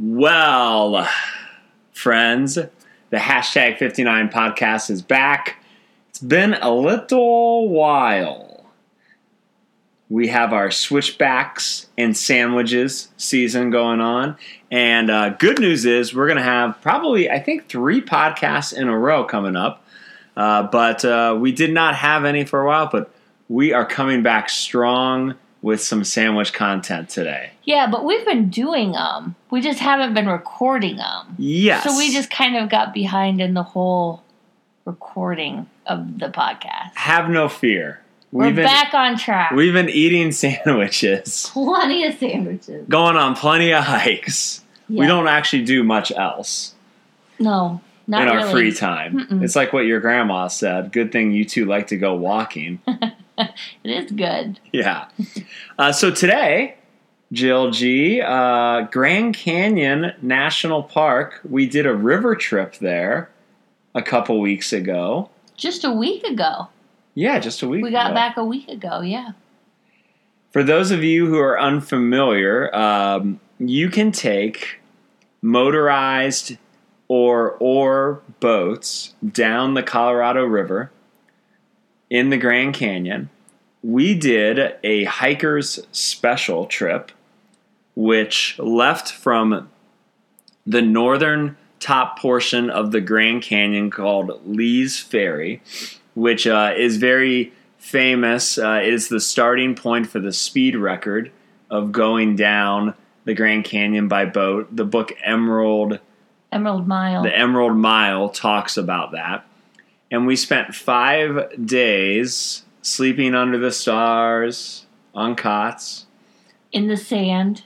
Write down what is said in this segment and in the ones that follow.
Well, friends, the hashtag 59 podcast is back. It's been a little while. We have our switchbacks and sandwiches season going on. And uh, good news is we're going to have probably, I think, three podcasts in a row coming up. Uh, but uh, we did not have any for a while, but we are coming back strong with some sandwich content today. Yeah, but we've been doing them. We just haven't been recording them. Yes. So we just kind of got behind in the whole recording of the podcast. have no fear. We're We've been, back on track. we've been eating sandwiches, Plenty of sandwiches. going on plenty of hikes. We don't actually do much else No, not in our really. free time. Mm-mm. It's like what your grandma said. Good thing you two like to go walking. It is good. yeah. Uh, so today, Jill G, uh, Grand Canyon National Park, we did a river trip there a couple weeks ago. Just a week ago. Yeah, just a week We got ago. back a week ago. Yeah. For those of you who are unfamiliar, um, you can take motorized or or boats down the Colorado River in the Grand Canyon. We did a hiker's special trip, which left from the northern top portion of the Grand Canyon called Lee's Ferry, which uh, is very famous. Uh, it is the starting point for the speed record of going down the Grand Canyon by boat. The book Emerald, Emerald Mile. the Emerald Mile, talks about that. And we spent five days sleeping under the stars on cots in the sand.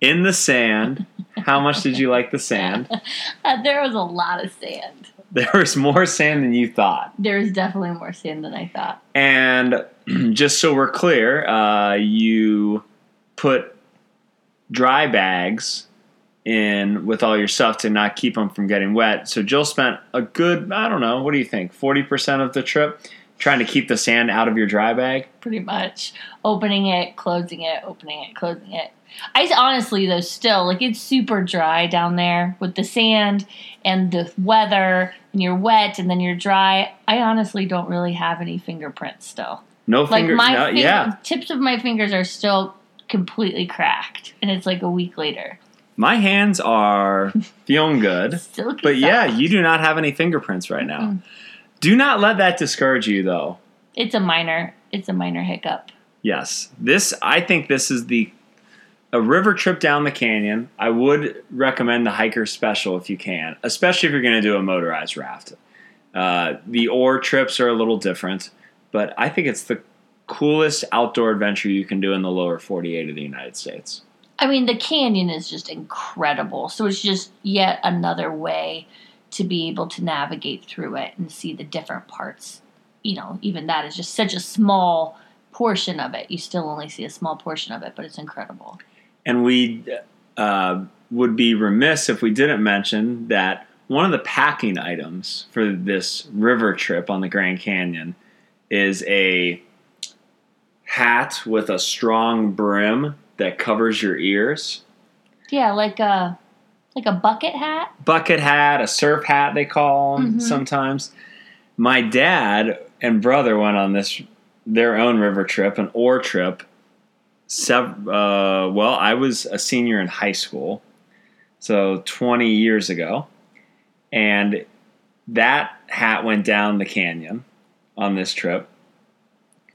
in the sand. How much did you like the sand? Uh, there was a lot of sand. There was more sand than you thought. There was definitely more sand than I thought. And just so we're clear, uh, you put dry bags in with all your stuff to not keep them from getting wet. So Jill spent a good, I don't know, what do you think, 40% of the trip trying to keep the sand out of your dry bag? Pretty much. Opening it, closing it, opening it, closing it. I honestly, though, still, like, it's super dry down there with the sand and the weather, and you're wet and then you're dry. I honestly don't really have any fingerprints still. No Like, my no, finger- yeah. tips of my fingers are still completely cracked, and it's like a week later. My hands are feeling good. Silky But yeah, you do not have any fingerprints right now. Mm-mm. Do not let that discourage you though. it's a minor, it's a minor hiccup. Yes. This I think this is the a river trip down the canyon. I would recommend the hiker special if you can, especially if you're going to do a motorized raft. Uh, the oar trips are a little different, but I think it's the coolest outdoor adventure you can do in the lower 48 of the United States. I mean, the canyon is just incredible. So it's just yet another way to be able to navigate through it and see the different parts. You know, even that is just such a small portion of it. You still only see a small portion of it, but it's incredible. And we uh, would be remiss if we didn't mention that one of the packing items for this river trip on the Grand Canyon is a hat with a strong brim that covers your ears. Yeah, like a like a bucket hat. Bucket hat, a surf hat, they call them Mhm. sometimes. My dad and brother went on this their own river trip, an oar trip. Sev- uh, well, I was a senior in high school, so 20 years ago, and that hat went down the canyon on this trip.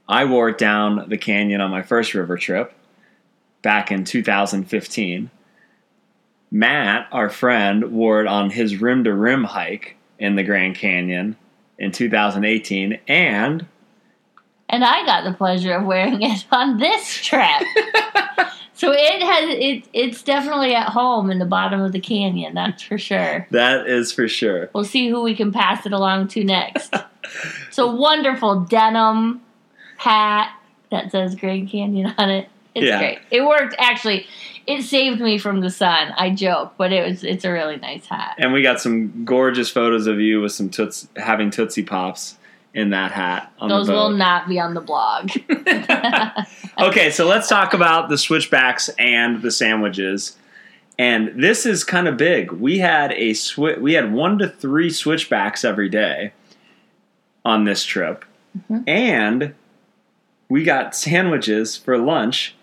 I wore it down the canyon on my first river trip back in 2015. Matt, our friend, wore it on his rim to rim hike in the Grand Canyon in 2018, and And I got the pleasure of wearing it on this trip. so it has it it's definitely at home in the bottom of the canyon, that's for sure. that is for sure. We'll see who we can pass it along to next. it's a wonderful denim hat that says Grand Canyon on it. It's Yeah. great. It worked actually. It saved me from the sun. I joke, but it was it's a really nice hat. And we got some gorgeous photos of you with some toots having Tootsie Pops in that hat on Those will not be on the blog. okay, so let's talk about the switchbacks and the sandwiches. And this is kind of big. We had a swi- we had one to three switchbacks every day on this trip, Mhm. and we got sandwiches for lunch.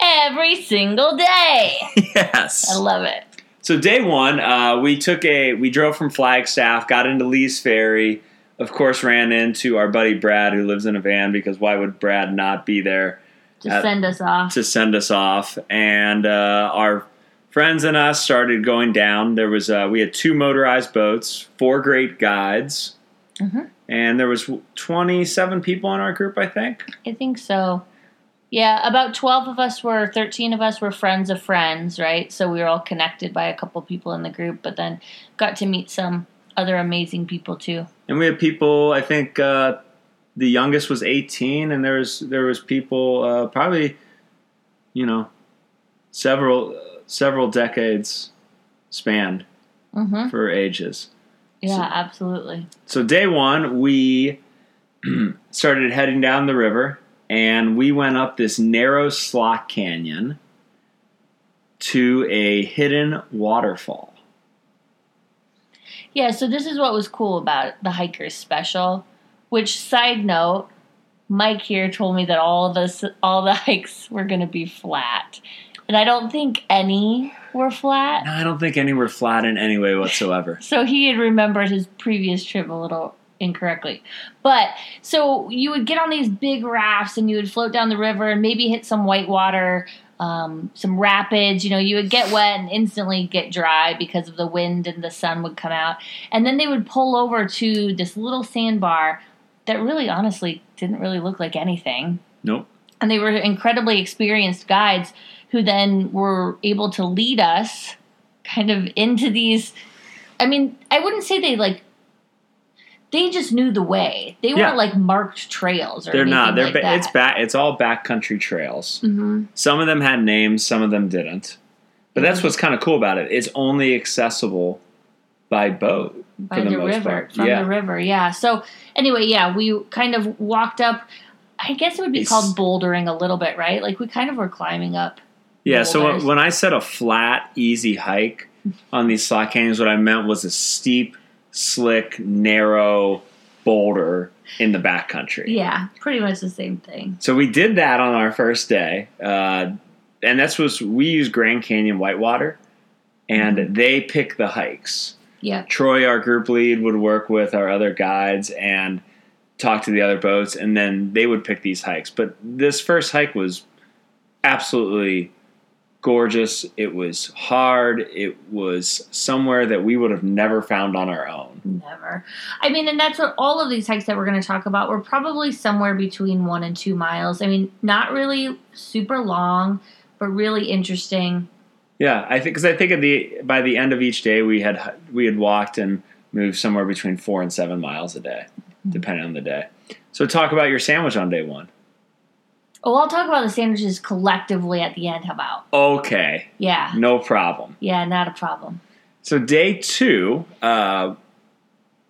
Every single day. yes. I love it. So day one, uh, we took a we drove from Flagstaff, got into Lee's Ferry. Of course, ran into our buddy Brad, who lives in a van because why would Brad not be there To Uh, send us off. to send us off? And uh, our friends and us started going down. There was uh, we had two motorized boats, four great guides, Mhm. and there was twenty seven people in our group, I think. I think so. Yeah, about 12 of us were, 13 of us were friends of friends, right? So we were all connected by a couple people in the group, but then got to meet some other amazing people too. And we had people. I think uh, the youngest was 18, and there was there was people uh, probably, you know, several several decades spanned hmm for ages. Yeah, absolutely. So day one, we started heading down the river, and we went up this narrow slot canyon to a hidden waterfall. Yeah, so this is what was cool about the Hikers Special. Which side note, Mike here told me that all the all the hikes were going to be flat, and I don't think any were flat. No, I don't think any were flat in any way whatsoever. So he had remembered his previous trip a little incorrectly. But so you would get on these big rafts and you would float down the river and maybe hit some whitewater, um, some rapids. You know, you would get wet and instantly get dry because of the wind and the sun would come out. And then they would pull over to this little sandbar that really honestly didn't really look like anything Nope. and they were incredibly experienced guides who then were able to lead us kind of into these i mean i wouldn't say they like they just knew the way they Yeah. weren't like marked trails or They're not. They're like ba- it's back. It's all backcountry trails. hmm Some of them had names, some of them didn't. But that's Mhm. what's kind of cool about it. It's only accessible by boat. by for the the, most river part. from Yeah. the river yeah so anyway yeah we kind of walked up i guess it would be It's- called bouldering a little bit right like we kind of were climbing up Yeah. So when I said a flat, easy hike on these slot canyons, what I meant was a steep, slick, narrow boulder in the backcountry. yeah pretty much the same thing So we did that on our first day, uh, and that's was we use Grand Canyon Whitewater, and Mm-hmm. they pick the hikes. yeah Troy, our group lead, would work with our other guides and talk to the other boats, and then they would pick these hikes. But this first hike was absolutely gorgeous. It was hard. It was somewhere that we would have never found on our own. Never. I mean, and that's what all of these hikes that we're going to talk about were probably somewhere between one and two miles. I mean, not really super long, but really interesting. Yeah, I think because I think at the by the end of each day we had we had walked and moved somewhere between four and seven miles a day, mm-hmm. depending on the day. So talk about your sandwich on day one. Oh, I'll talk about the sandwiches collectively at the end. How about? Okay, Yeah. no problem. Yeah, not a problem. So day two, uh,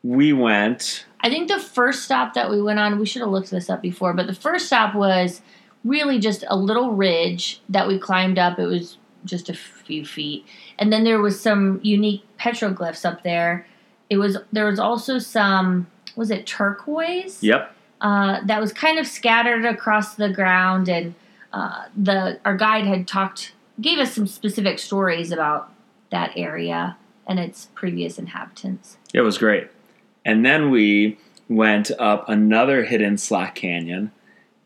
we went. I think the first stop that we went on, we should have looked this up before, but the first stop was really just a little ridge that we climbed up. It was just a few feet. And then there was some unique petroglyphs up there. It was there was also some was it turquoise? Yep. Uh, that was kind of scattered across the ground and uh, the our guide had talked gave us some specific stories about that area and its previous inhabitants. It was great. And then we went up another hidden slot canyon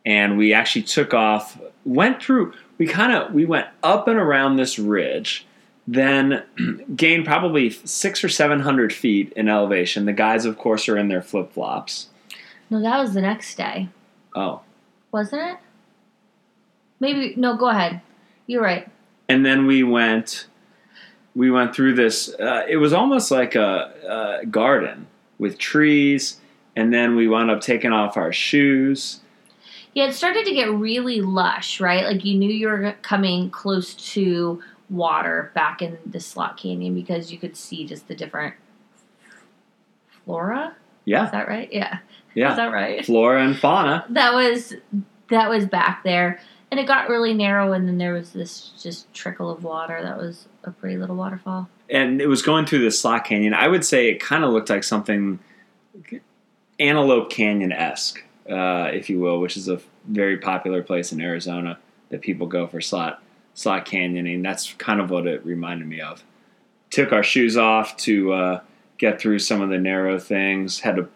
and we actually took off went through we kind of we went up and around this ridge then gained probably six or seven hundred feet in elevation the guys of course are in their flip-flops No, that was the next day, oh wasn't it? Maybe no. Go ahead. You're right. and then we went we went through this uh, it was almost like a, a garden with trees and then we wound up taking off our shoes Yeah, it started to get really lush, right? Like you knew you were coming close to water back in the slot canyon because you could see just the different flora. Yeah. Is that right? Yeah. Yeah Is that right? flora and fauna That was that was back there. and it got really narrow, and then there was this just trickle of water that was a pretty little waterfall. and it was going through the slot canyon. I would say it kind of looked like something Antelope Canyon esque, uh, if you will, which is a very popular place in Arizona that people go for slot slot canyoning. That's kind of what it reminded me of. Took our shoes off to uh, get through some of the narrow things. Had to,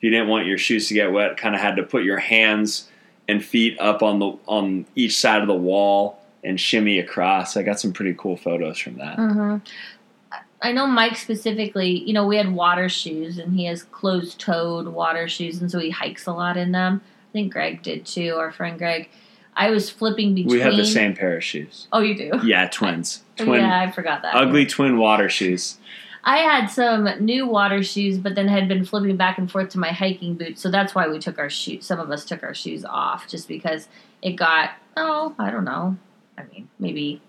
you didn't want your shoes to get wet, kind of had to put your hands and feet up on the on each side of the wall and shimmy across. I got some pretty cool photos from that. Mm-hmm. I know Mike specifically. You know, we had water shoes, and he has closed-toed water shoes, and so he hikes a lot in them. I think Greg did too. Our friend Greg. I was flipping between. We have the same pair of shoes. Oh, you do. Yeah, twins. Twin, yeah, I forgot that. ugly twin water shoes. I had some new water shoes, but then had been flipping back and forth to my hiking boots. So that's why we took our shoes. Some of us took our shoes off just because it got, oh, I don't know. I mean, maybe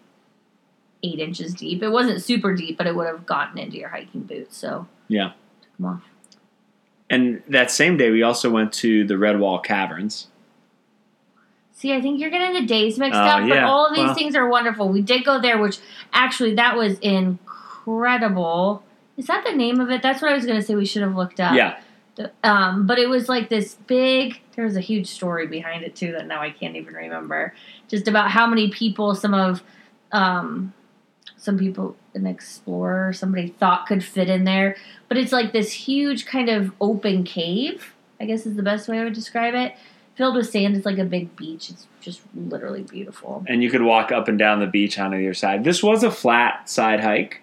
eight inches deep. It wasn't super deep, but it would have gotten into your hiking boots. So Yeah. took them off. And that same day, we also went to the Red Wall Caverns. See, I think you're getting the days mixed Oh, up, but all of these Well- things are wonderful. We did go there, which actually that was incredible. Is that the name of it? That's what I was going to say. We should have looked up. Yeah. The- Um, but it was like this big. There was a huge story behind it too that now I can't even remember. Just about how many people some of, um, some people an explorer somebody thought could fit in there. But it's like this huge kind of open cave. I guess is the best way I would describe it. Filled with sand. It's like a big beach. It's just literally beautiful. And you could walk up and down the beach on either side. This was a flat side hike.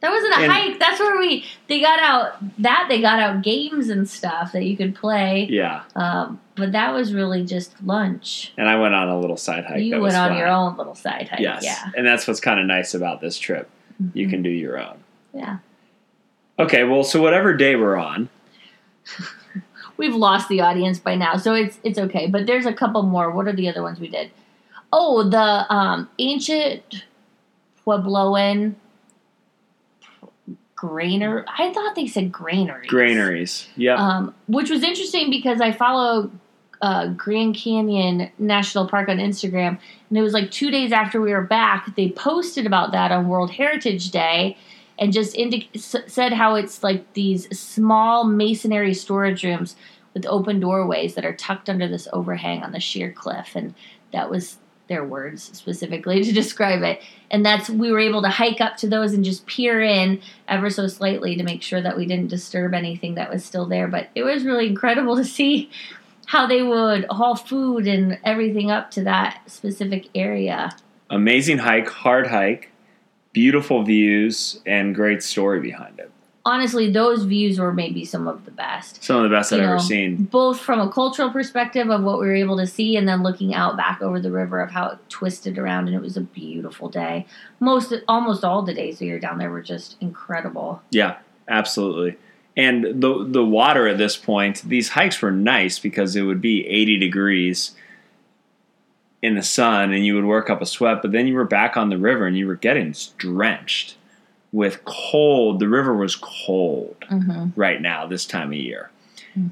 That wasn't a And- hike. That's where we they got out that they got out games and stuff that you could play. Yeah. Um, but that was really just lunch. And I went on a little side hike. you went on flat. your own little side hike. Yes. Yeah. And that's what's kind of nice about this trip. You Mhm. can do your own. Yeah. Okay, well, so whatever day we're on, We've lost the audience by now, so it's it's okay. But there's a couple more. What are the other ones we did? Oh, the um, ancient Puebloan grainer. I thought they said granary. granaries. yeah. um, which was interesting because I follow uh, Grand Canyon National Park on Instagram, and it was like two days after we were back, they posted about that on World Heritage Day, and just indi- s- said how it's like these small masonry storage rooms with open doorways that are tucked under this overhang on the sheer cliff, and that was their words specifically to describe it. And that's we were able to hike up to those and just peer in ever so slightly to make sure that we didn't disturb anything that was still there. But it was really incredible to see how they would haul food and everything up to that specific area. Amazing hike, hard hike, beautiful views, and great story behind it. Honestly, those views were maybe some of the best. Some of the best I've ever seen. Both from a cultural perspective of what we were able to see, and then looking out back over the river of how it twisted around, and it was a beautiful day. Most, almost all the days we were down there were just incredible. Yeah, absolutely. And the the water at this point, these hikes were nice because it would be 80 degrees in the sun and you would work up a sweat, but then you were back on the river and you were getting drenched with cold. The river was cold Mm-hmm. right now this time of year.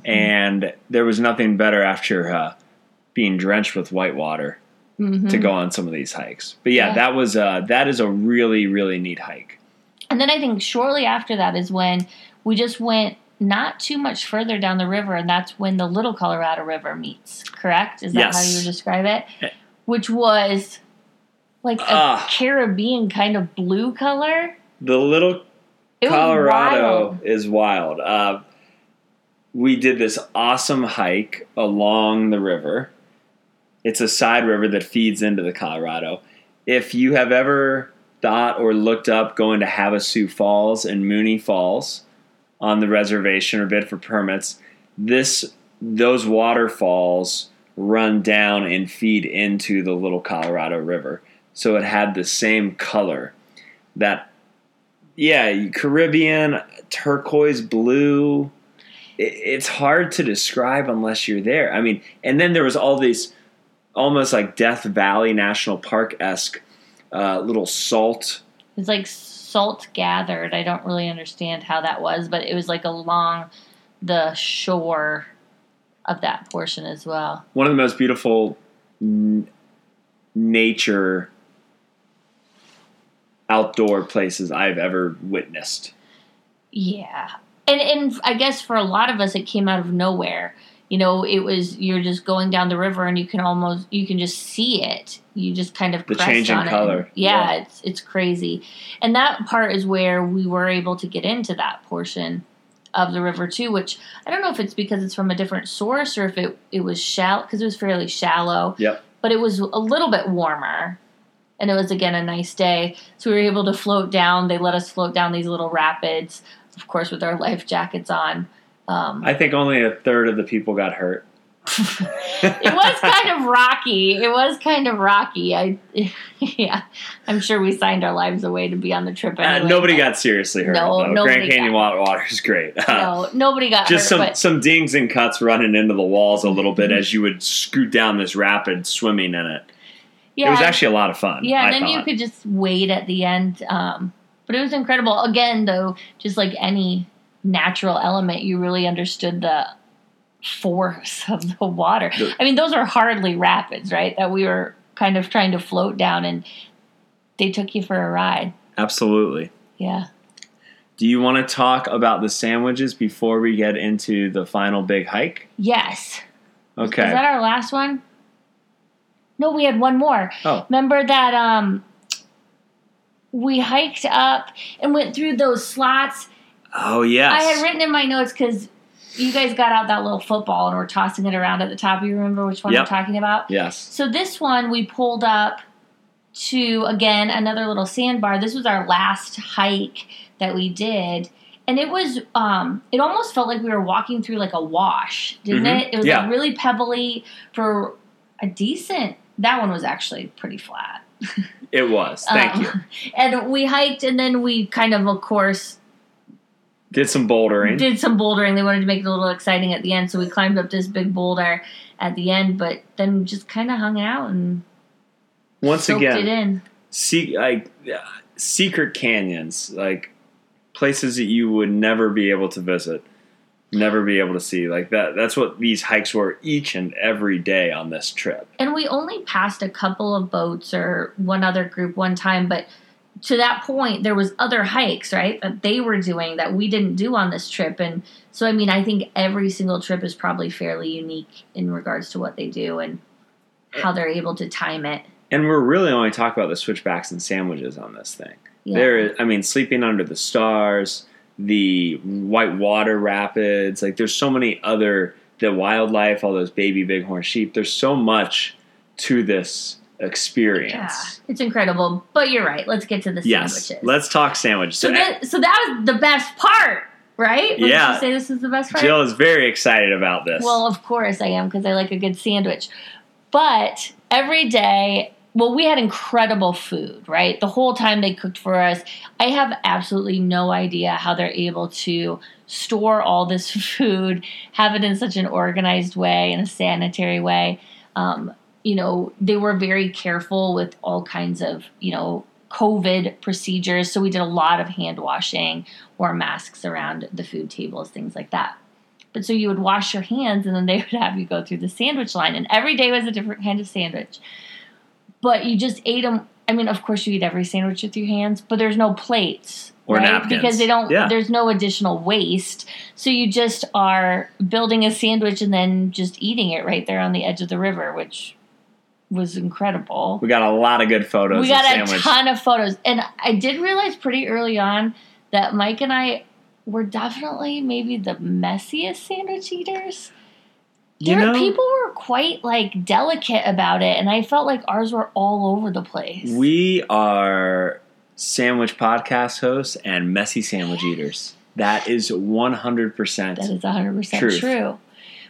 And there was nothing better after uh, being drenched with white water mm-hmm. to go on some of these hikes. But yeah, Yeah. that was uh, that is a really really neat hike. And then I think shortly after that is when we just went not too much further down the river, and that's when the Little Colorado River meets. Correct? Is that how you would describe it? Eh. Which was like a Ah. Caribbean kind of blue color. The little It Colorado wild. is wild. Uh, we did this awesome hike along the river. It's a side river that feeds into the Colorado. If you have ever thought or looked up going to Havasu Falls and Mooney Falls on the reservation or bid for permits, this those waterfalls run down and feed into the little Colorado River. So it had the same color. That yeah, Caribbean, turquoise blue. It's hard to describe unless you're there. I mean, and then there was all these almost like Death Valley National Park esque uh, little salt. It's like salt gathered. I don't really understand how that was, but it was like along the shore of that portion as well. One of the most beautiful mm, nature outdoor places I've ever witnessed. Yeah. And and I guess for a lot of us it came out of nowhere. You know, it was you're just going down the river and you can almost you can just see it. You just kind of The change in on it. color. Yeah, Yeah. it's it's crazy. And that part is where we were able to get into that portion of the river too, which I don't know if it's because it's from a different source or if it it was shallow because it was fairly shallow Yep. but it was a little bit warmer and it was again a nice day so we were able to float down they let us float down these little rapids of course with our life jackets on um, I think only a third of the people got hurt. it was kind of rocky it was kind of rocky i yeah i'm sure we signed our lives away to be on the trip Uh, nobody got seriously hurt. No, Grand Canyon Water water is great. no nobody got Just hurt some but some dings and cuts running into the walls a little bit Mhm. as you would scoot down this rapid, swimming in it. Yeah it was actually a lot of fun. Yeah, I and then you could just wait at the end. Um, but it was incredible. Again, though, just like any natural element, you really understood the force of the water. I mean, those are hardly rapids, right? That we were kind of trying to float down, and they took you for a ride. Absolutely. Yeah. Do you want to talk about the sandwiches before we get into the final big hike? Yes. Okay. Is that our last one? No, we had one more. Oh. Remember that um we hiked up and went through those slots oh yes. I had written in my notes because you guys got out that little football and were tossing it around at the top. You remember which one Yep. I'm talking about? yes. So this one we pulled up to again another little sandbar. This was our last hike that we did. And it was um it almost felt like we were walking through like a wash, didn't Mhm. it? It was Yeah. like really pebbly for a decent that one was actually pretty flat. It was. Thank Um, you. And we hiked and then we kind of of course Did some bouldering. did some bouldering. They wanted to make it a little exciting at the end, so we climbed up this big boulder at the end, but then just kind of hung out and Once again, see like uh, secret canyons, like places that you would never be able to visit, never be able to see. Like that. That's what these hikes were each and every day on this trip. And we only passed a couple of boats or one other group one time, but to that point, there was other hikes, right, that they were doing that we didn't do on this trip. And so, I mean, I think every single trip is probably fairly unique in regards to what they do and how they're able to time it. And we're really only talking about the switchbacks and sandwiches on this thing. Yeah. There, I mean, sleeping under the stars, the white water rapids. Like, there's so many other the wildlife, all those baby bighorn sheep. There's so much to this Yeah, experience. it's incredible. But you're right. Let's get to the Yes, sandwiches. let's talk sandwiches. So So, that so that was the best part, right? Would Yeah. you say this is the best part? Jill is very excited about this. Well, of course I am because I like a good sandwich. But every day, well, we had incredible food, right? The whole time they cooked for us. I have absolutely no idea how they're able to store all this food, have it in such an organized way, in a sanitary way. Um, you know, they were very careful with all kinds of, you know, COVID procedures. So we did a lot of hand washing, wore masks around the food tables, things like that. But so you would wash your hands and then they would have you go through the sandwich line. And every day was a different kind of sandwich. But you just ate them. I mean, of course, you eat every sandwich with your hands, but there's no plates. Or right? napkins. Because they don't, Yeah. there's no additional waste. So you just are building a sandwich and then just eating it right there on the edge of the river, which was incredible. we got a lot of good photos. We got a sandwich. ton of photos. And I did realize pretty early on that Mike and I were definitely maybe the messiest sandwich eaters. You There, know, people were quite like delicate about it, and I felt like ours were all over the place. we are sandwich podcast hosts and messy sandwich eaters. That is 100%. that is 100% Truth. true.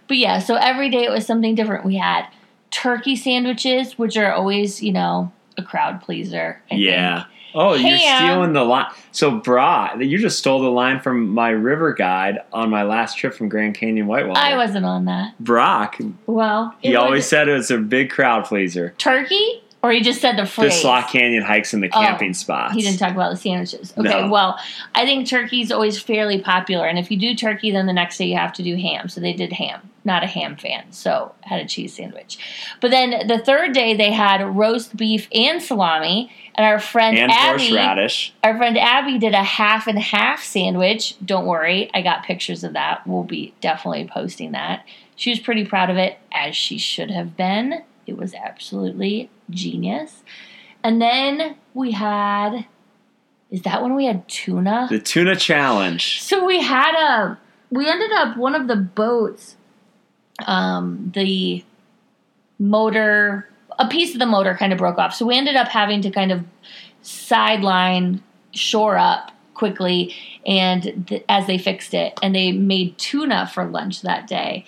But yeah, so every day it was something different. We had turkey sandwiches, which are always, you know, a crowd pleaser. I yeah. think. Oh, you're stealing the line. So, Bra, you just stole the line from my river guide on my last trip from Grand Canyon Whitewater. I wasn't on that. Brock, Well, he always was said it was a big crowd pleaser. turkey Or he just said the phrase. The. Slot Canyon hikes and the Oh, camping spots. He didn't talk about the sandwiches. Okay, No. well, I think turkey is always fairly popular, and if you do turkey, then the next day you have to do ham. So they did ham. Not a ham fan, so had a cheese sandwich. But then the third day they had roast beef and salami, and our friend and Abby, horseradish. our friend Abby did a half and half sandwich. Don't worry, I got pictures of that. We'll be definitely posting that. She was pretty proud of it, as she should have been. It was absolutely genius. And then we had, is that when we had tuna? The tuna challenge. So we had a, we ended up one of the boats, um, the motor, a piece of the motor kind of broke off. So we ended up having to kind of sideline, shore up quickly, and th- as they fixed it, and they made tuna for lunch that day,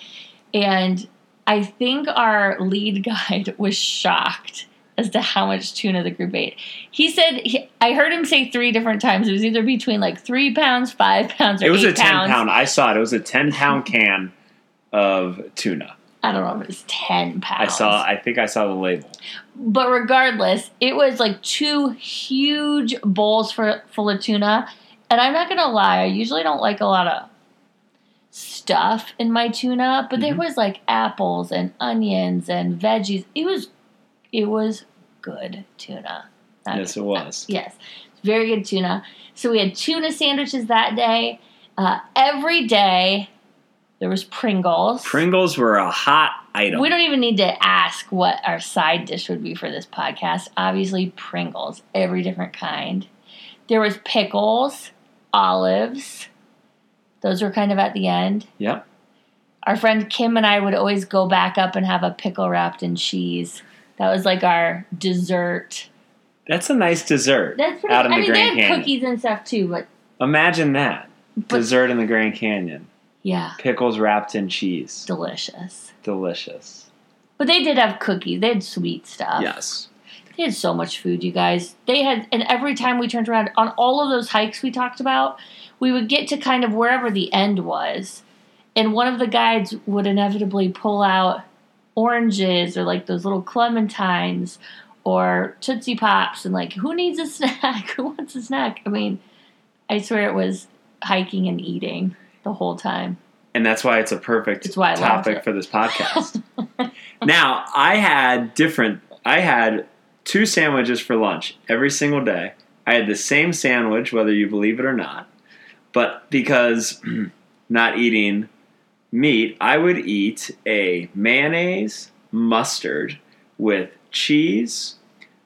and I think our lead guide was shocked as to how much tuna the group ate. He said, he, I heard him say three different times. It was either between like three pounds, five pounds, or It was a 10 pounds. pound. I saw it. It was a 10 pound can of tuna. I don't know if it was 10 pounds. I saw, I think I saw the label. But regardless, it was like two huge bowls for, full of tuna. And I'm not going to lie, I usually don't like a lot of stuff in my tuna, but there Mhm. was like apples and onions and veggies. It was it was good tuna. Not Yes, it was. Yes, very good tuna. So we had tuna sandwiches that day. Uh, every day there was Pringles. Pringles were a hot item. We don't even need to ask what our side dish would be for this podcast. Obviously, Pringles, every different kind. There was pickles, olives. Those were kind of at the end. Yep. Our friend Kim and I would always go back up and have a pickle wrapped in cheese. That was like our dessert. That's a nice dessert. That's pretty. Out in I the mean, Grand they had Canyon. cookies and stuff too, but, Imagine that. but dessert in the Grand Canyon. Yeah, Pickles wrapped in cheese. delicious. Delicious. But they did have cookies. They had sweet stuff. Yes. They had so much food, you guys. They had, and every time we turned around on all of those hikes we talked about, we would get to kind of wherever the end was, and one of the guides would inevitably pull out oranges or like those little clementines or Tootsie Pops, and like, who needs a snack? who wants a snack? I mean, I swear it was hiking and eating the whole time. And that's why it's a perfect That's why I topic for this podcast. now, I had different, I had two sandwiches for lunch every single day. I had the same sandwich, whether you believe it or not. But because not eating meat, I would eat a mayonnaise mustard with cheese,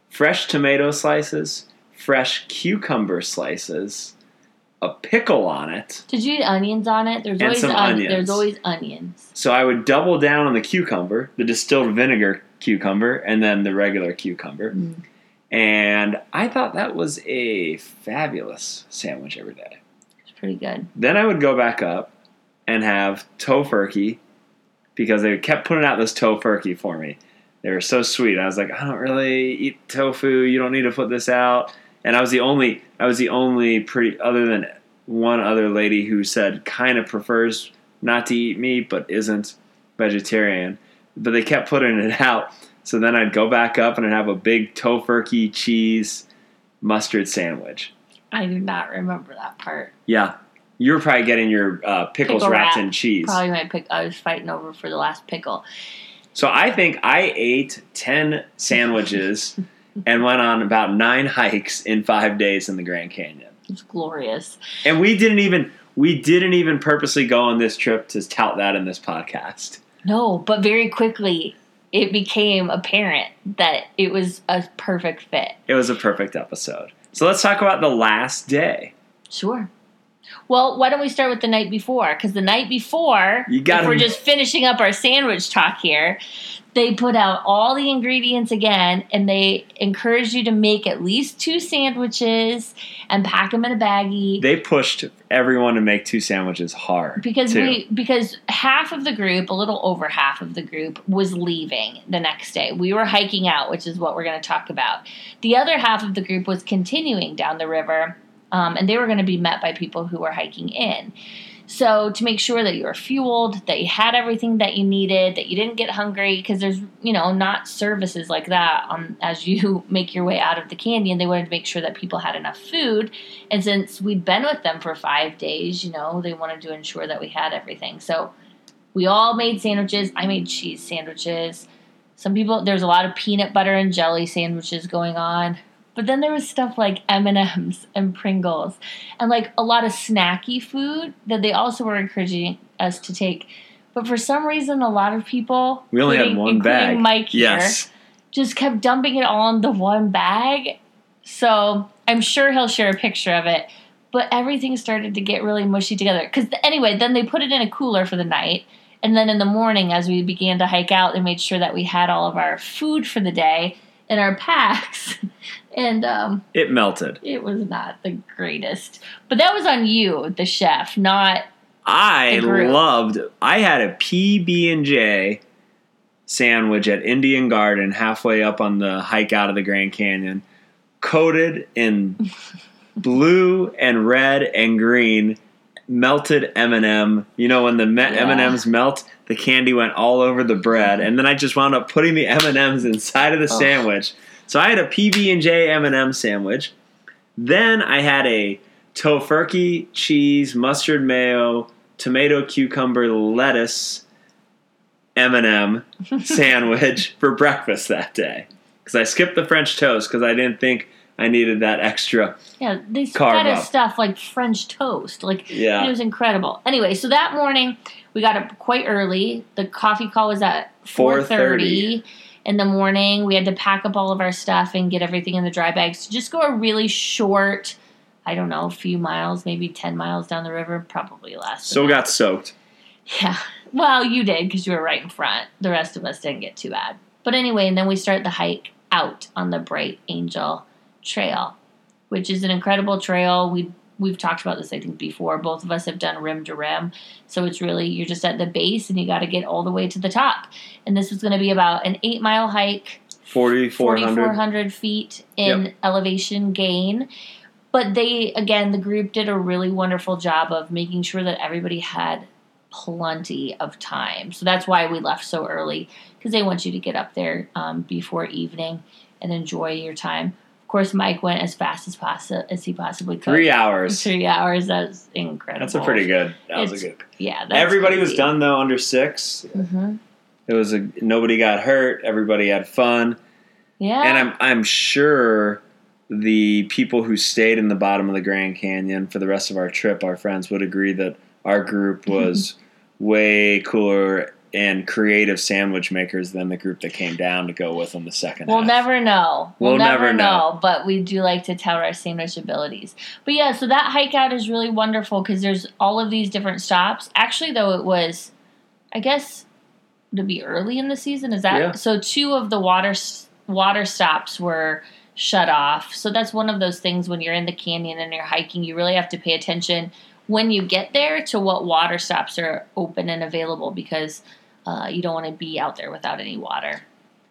fresh tomato slices, fresh cucumber slices, a pickle on it. Did you eat onions on it? There's And always some on- onions. There's always onions. So I would double down on the cucumber, the distilled vinegar cucumber, and then the regular cucumber. Mm. And I thought that was a fabulous sandwich every day. It's pretty good. Then I would go back up and have Tofurky because they kept putting out this Tofurky for me. They were so sweet. I was like, I don't really eat tofu. You don't need to put this out. And I was the only, I was the only pretty, other than one other lady who said kind of prefers not to eat meat but isn't vegetarian. But they kept putting it out. So then I'd go back up and I'd have a big Tofurky cheese mustard sandwich. I do not remember that part. Yeah. You were probably getting your uh, pickles Pickle wrapped wrap. in cheese. Probably my pick. I was fighting over for the last pickle. So I think I ate 10 sandwiches and went on about nine hikes in five days in the Grand Canyon. It's glorious. And we didn't even we didn't even purposely go on this trip to tout that in this podcast. No, but very quickly it became apparent that it was a perfect fit. It was a perfect episode. So let's talk about the last day. Sure. Well, why don't we start with the night before? Because the night before, You we're just finishing up our sandwich talk here, they put out all the ingredients again, and they encouraged you to make at least two sandwiches and pack them in a baggie. They pushed everyone to make two sandwiches hard. because too. we because half of the group a little over half of the group was leaving the next day we were hiking out which is what we're going to talk about the other half of the group was continuing down the river um, and they were going to be met by people who were hiking in So to make sure that you were fueled, that you had everything that you needed, that you didn't get hungry, because there's you know not services like that on as you make your way out of the canyon. They wanted to make sure that people had enough food, and since we'd been with them for five days, you know they wanted to ensure that we had everything. So we all made sandwiches. I made cheese sandwiches. Some people there's a lot of peanut butter and jelly sandwiches going on. But then there was stuff like M&Ms and Pringles and like a lot of snacky food that they also were encouraging us to take. But for some reason a lot of people We only had including- one bag. Mike here yes. just kept dumping it all in the one bag. So I'm sure he'll share a picture of it. But everything started to get really mushy together. Because anyway, then they put it in a cooler for the night. And then in the morning, as we began to hike out, they made sure that we had all of our food for the day in our packs. and um, It melted. it was not the greatest. But that was on you, the chef, not. I loved. I had a PB and J sandwich at Indian Garden halfway up on the hike out of the Grand Canyon, coated in blue and red and green melted M&M. You know when the me- Yeah. M&Ms melt, the candy went all over the bread, and then I just wound up putting the M&Ms inside of the Oh. sandwich. So I had a PB and J M&M sandwich. Then I had a Tofurky, cheese, mustard mayo, tomato, cucumber, lettuce M&M sandwich for breakfast that day. Because I skipped the French toast because I didn't think I needed that extra. Yeah, got us up. stuff like French toast. Like, Yeah. It was incredible. Anyway, so that morning we got up quite early. The coffee call was at 4:30 in the morning. We had to pack up all of our stuff and get everything in the dry bags to just go a really short, I don't know, a few miles, maybe 10 miles down the river, probably less. So we got soaked. Yeah. Well, you did because you were right in front. The rest of us didn't get too bad. But anyway, and then we start the hike out on the Bright Angel Trail, which is an incredible trail. We we've talked about this I think before. Both of us have done rim to rim, so it's really you're just at the base and you got to get all the way to the top. And this was going to be about an eight mile hike 4,400. 4,400 feet in Yep. elevation gain. But they, again, the group did a really wonderful job of making sure that everybody had plenty of time. So that's why we left so early because they want you to get up there um, before evening and enjoy your time. Of course, Mike went as fast as possible as he possibly could. Three hours. Three hours. That's incredible. That's a pretty good. That was a good. Yeah. That's Everybody was done though under six. Mhm. It was a nobody got hurt. Everybody had fun, Yeah. and I'm I'm sure the people who stayed in the bottom of the Grand Canyon for the rest of our trip, our friends would agree that our group was way cooler and creative sandwich makers than the group that came down to go with them the second We'll half. never know. We'll, We'll never, never know. know. But we do like to tout our sandwich abilities. But yeah, so that hike out is really wonderful because there's all of these different stops. Actually, though, it was, I guess, to be early in the season. Is that Yeah. so? Two of the water water stops were shut off. So that's one of those things when you're in the canyon and you're hiking, you really have to pay attention when you get there to what water stops are open and available because uh, you don't want to be out there without any water.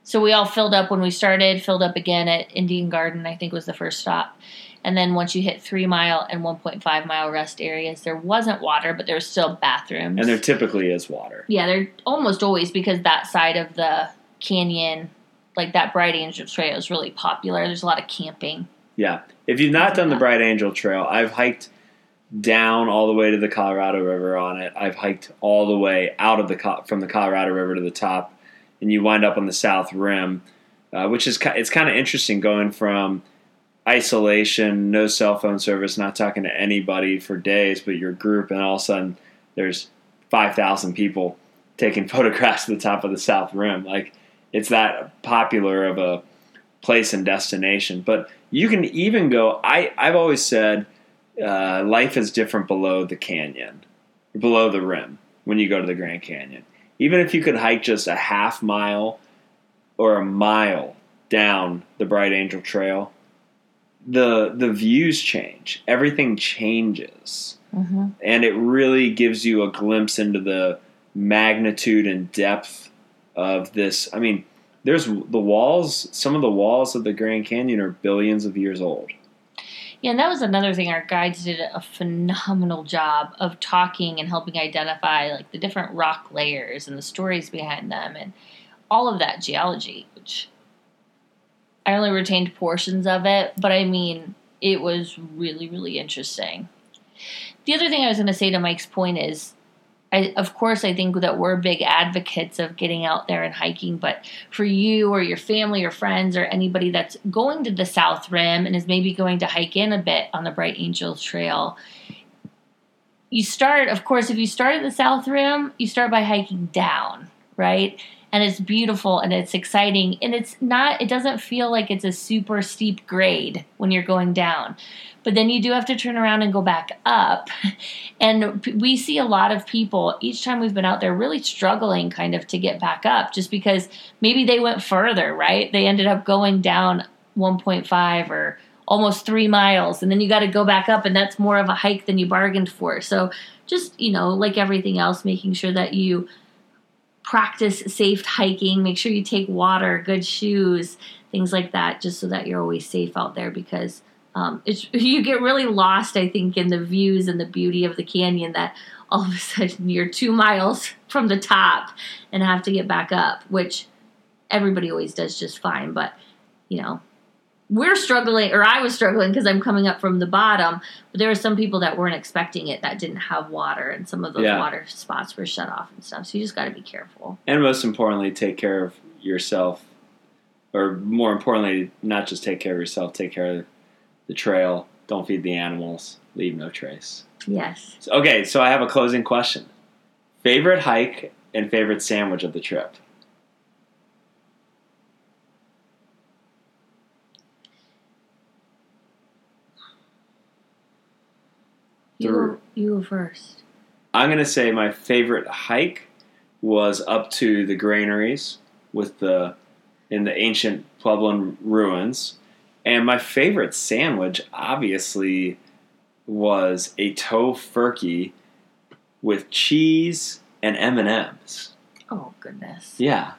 So we all filled up when we started, filled up again at Indian Garden, I think was the first stop. And then once you hit three mile and 1.5 mile rest areas, there wasn't water, but there was still bathrooms. and there typically is water. yeah, they're almost always because that side of the canyon, like that Bright Angel Trail, is really popular. There's a lot of camping. Yeah. If you've not done the Bright Angel Trail, I've hiked down all the way to the Colorado River on it. I've hiked all the way out of the from the Colorado River to the top, and you wind up on the south rim, uh, which is it's kind of interesting going from isolation, no cell phone service, not talking to anybody for days, but your group, and all of a sudden there's five thousand people taking photographs at the top of the south rim. Like it's that popular of a place and destination. But you can even go. I I've always said uh, life is different below the canyon, below the rim when you go to the Grand Canyon. Even if you could hike just a half mile or a mile down the Bright Angel Trail, the the views change. Everything changes Mm-hmm. and it really gives you a glimpse into the magnitude and depth of this. I mean, there's the walls. Some of the walls of the Grand Canyon are billions of years old. Yeah, and that was another thing. Our guides did a phenomenal job of talking and helping identify like the different rock layers and the stories behind them and all of that geology, which I only retained portions of it, but I mean, it was really, really interesting. The other thing I was going to say to Mike's point is I, of course, I think that we're big advocates of getting out there and hiking, but for you or your family or friends or anybody that's going to the South Rim and is maybe going to hike in a bit on the Bright Angels Trail, you start, of course, if you start at the South Rim, you start by hiking down, right? And it's beautiful and it's exciting and it's not, it doesn't feel like it's a super steep grade when you're going down but then you do have to turn around and go back up. And we see a lot of people each time we've been out there really struggling kind of to get back up just because maybe they went further, right? They ended up going down 1.5 or almost three miles, and then you got to go back up, and that's more of a hike than you bargained for. So, just, you know, like everything else, making sure that you practice safe hiking, make sure you take water, good shoes, things like that, just so that you're always safe out there because um, you get really lost, I think, in the views and the beauty of the canyon. That all of a sudden you're two miles from the top and have to get back up, which everybody always does just fine. But you know, we're struggling, or I was struggling because I'm coming up from the bottom. But there were some people that weren't expecting it that didn't have water, and some of those Yeah. water spots were shut off and stuff. So you just got to be careful. And most importantly, take care of yourself, or more importantly, not just take care of yourself, take care of the trail. Don't feed the animals. Leave no trace. Yes. Okay, so I have a closing question. Favorite hike and favorite sandwich of the trip? You you first. I'm gonna say my favorite hike was up to the granaries with the in the ancient Puebloan ruins, and my favorite sandwich obviously was a Tofurky with cheese and M and M's. Oh goodness. Yeah,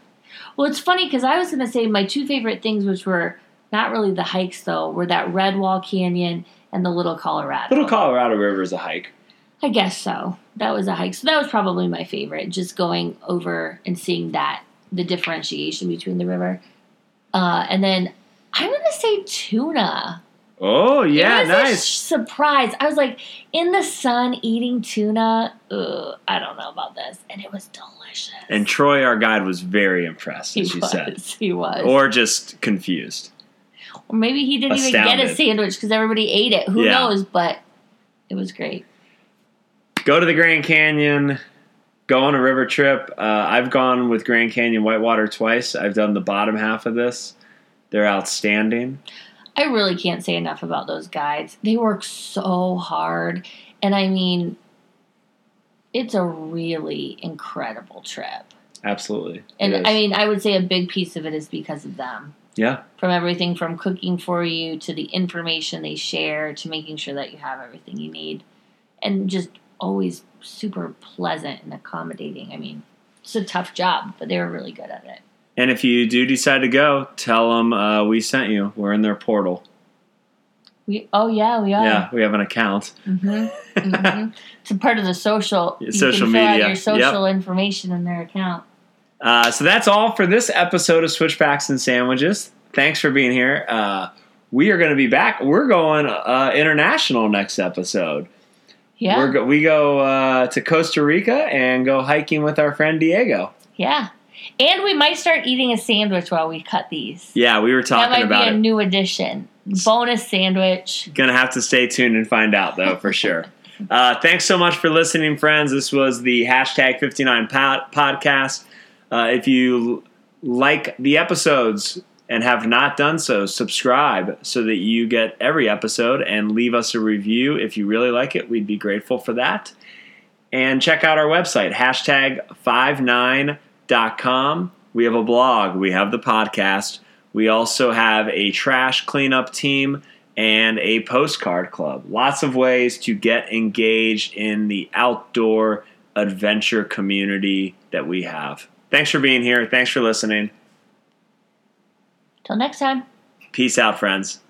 Well, it's funny because I was going to say my two favorite things, which were not really the hikes though, were that Red Wall Canyon and the Little Colorado. Little Colorado River is a hike. I guess so. That was a hike. So that was probably my favorite, just going over and seeing that the differentiation between the river. Uh, and then I'm going to say tuna. Oh yeah, it was a nice. surprise. I was like in the sun eating tuna. Ugh, I don't know about this, and it was delicious. And Troy, our guide, was very impressed, he as you was. said, He was. or just confused. Or maybe he didn't even get a sandwich because everybody ate it. Who Yeah. knows? But it was great. go to the Grand Canyon, go on a river trip. Uh, I've gone with Grand Canyon Whitewater twice. I've done the bottom half of this. They're outstanding. I really can't say enough about those guides. They work so hard. And I mean, it's a really incredible trip. Absolutely. And. I mean, I would say a big piece of it is because of them. Yeah, From everything from cooking for you to the information they share to making sure that you have everything you need. And just always super pleasant and accommodating. I mean, it's a tough job, but they were really good at it. and if you do decide to go, tell them uh, we sent you. We're in their portal. We oh yeah, we are. Yeah, we have an account. hmm hmm It's a part of the social. Social media. your social information in their account. Uh, so that's all for this episode of Switchbacks and Sandwiches. Thanks for being here. Uh, we are going to be back. We're going uh, international next episode. Yeah, We're go- we go uh, to Costa Rica and go hiking with our friend Diego. yeah. And we might start eating a sandwich while we cut these. Yeah, we were that talking might about be a it. new addition. Bonus sandwich. Gonna have to stay tuned and find out though for sure. Uh, thanks so much for listening, friends. This was the hashtag 59 pod- podcast. Uh, if you like the episodes and have not done so, subscribe so that you get every episode and leave us a review if you really like it. We'd be grateful for that. And check out our website, hashtag 59.com. We have a blog, we have the podcast. We also have a trash cleanup team and a postcard club. Lots of ways to get engaged in the outdoor adventure community that we have. Thanks for being here. Thanks for listening. Till next time. Peace out, friends.